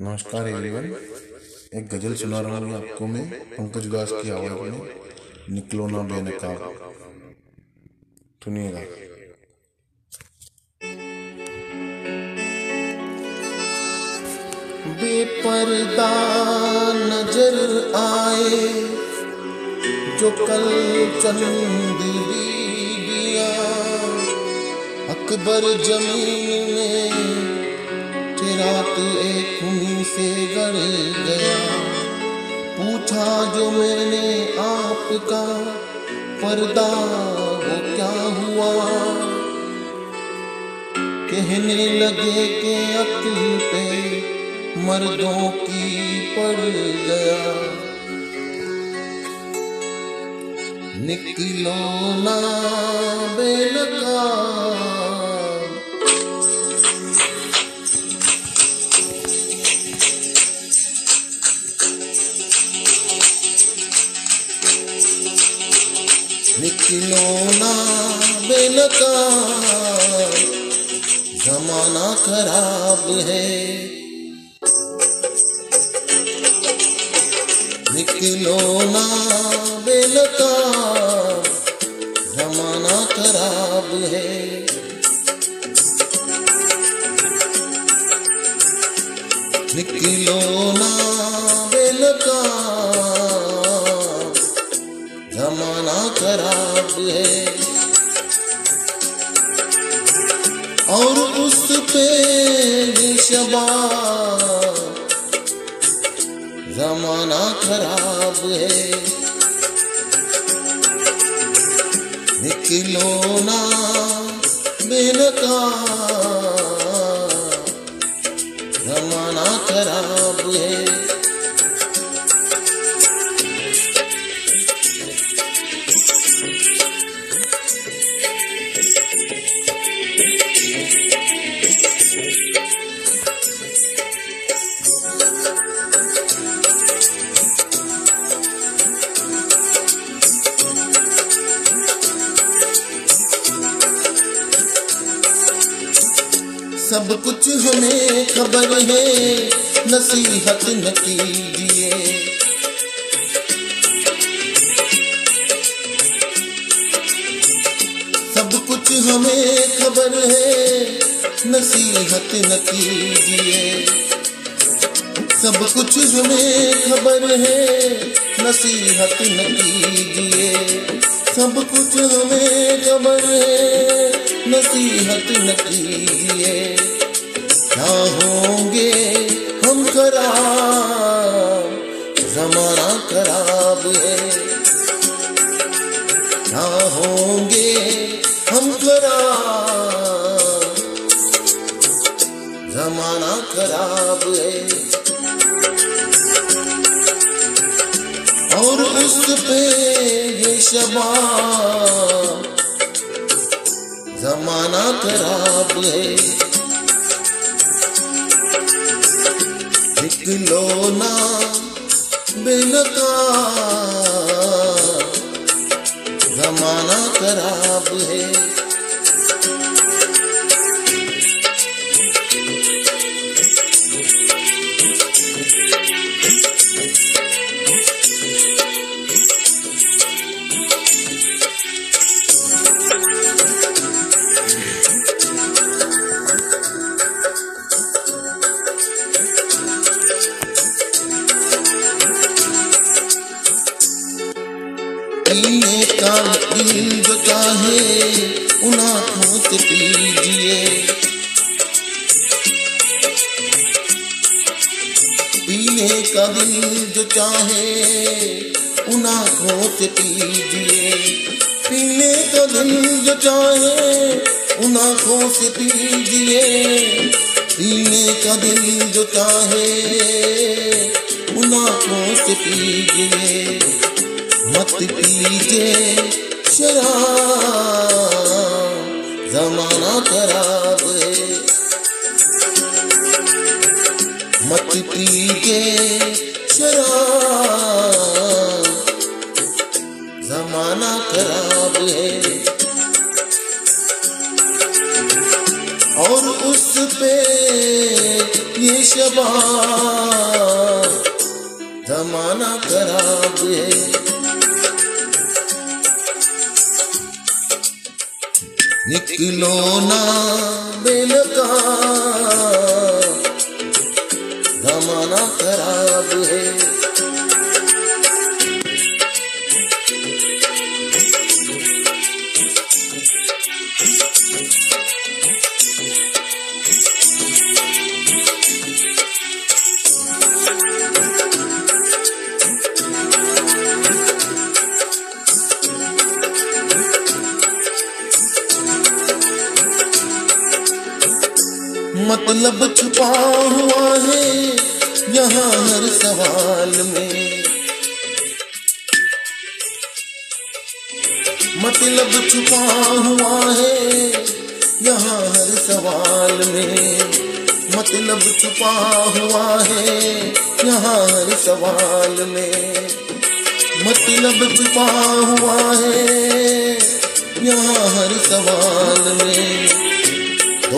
नमस्कार एवरीवन एक गज़ल सुना रहा हूँ आपको मैं, पंकज उदास की आवाज़ में। निकलो ना बेनकाब। सुनिएगा। बेपर्दा नज़र आए, जो कल चंद अकबर ज़मीन में रात एक उन्हीं से गड़ गया। पूछा जो मैंने आपका पर्दा, वो क्या हुआ? कहने लगे के अक्ल पे मर्दों की पड़ गया। निकलो ना बेलका। निकलो ना बेलका जमाना खराब है। निकलो ना बेलका जमाना खराब है। निकलो खराब है। और उस पे शबा जमाना खराब है। निकलो ना बेनका सब कुछ हमें खबर है, नसीहत न कीजिए सब कुछ हमें खबर है, नसीहत न कीजिए सब कुछ हमें खबर है, नसीहत न कीजिए सब कुछ हमें खबर है नसीहत न कीजिए क्या होंगे हम खराब, जमाना खराब है। क्या होंगे हम खराब, जमाना खराब है। और उस पे ये शबा जमाना खराब है। निकलो ना बेनका चाहे उन से पीजिए पीने का दिल जो चाहे, उन आँखों से पीजिए पीने का दिल जो चाहे, उन आँखों से पीजिए पीने का दिल जो चाहे, उन आँखों से पीजिए मत पीजिए। शराब, जमाना खराब है। मत पीजिए शराब, जमाना खराब है। और उस पे ये शबा जमाना खराब है। निकलो ना बेल का। जमाना खराब है। मतलब छुपा हुआ है यहाँ हर सवाल में। मतलब छुपा हुआ है यहाँ हर सवाल में। मतलब छुपा हुआ है यहाँ हर सवाल में। मतलब छुपा हुआ है यहाँ हर सवाल में।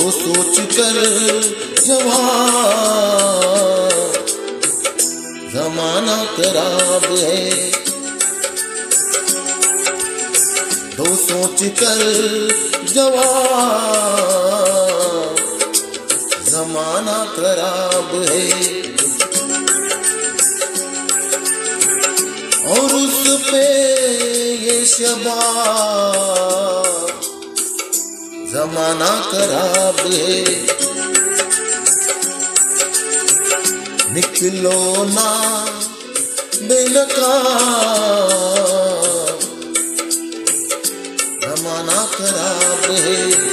तो सोच कर जमाना खराब है। तो सोच कर जवाब, जमाना खराब है। और उस पे ये शबाब जमाना खराब है। निकलो ना बेलका जमाना खराब है।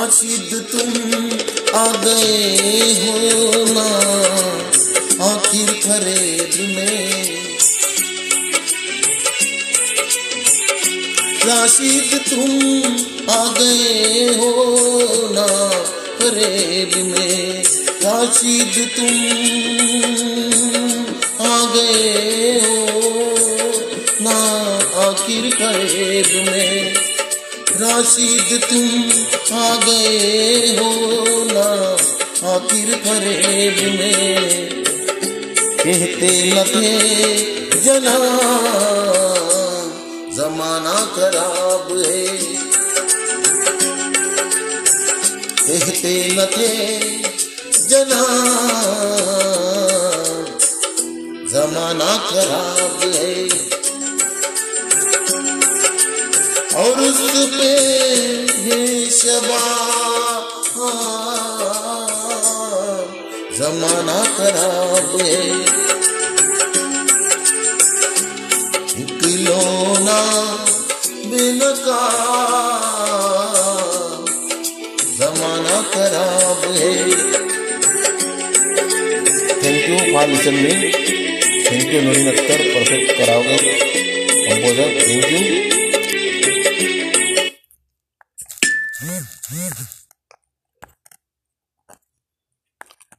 राशिद तुम आ गए हो ना? आखिर फरेब में राशिद तुम आ गए हो ना? फरेब में राशिद तुम आ गए हो ना? आखिर फरेब में राशिद, तुम आ गए हो ना? आखिर फरेब में कहते न थे जना जमाना खराब है। कहते न थे जना जमाना खराब है। और उस पे ये शबा। जमाना खराब निकलो बिन का। जमाना खराब है। Thank you for listening thank you Nurin Akhtar perfect कराओगे। Composer thank you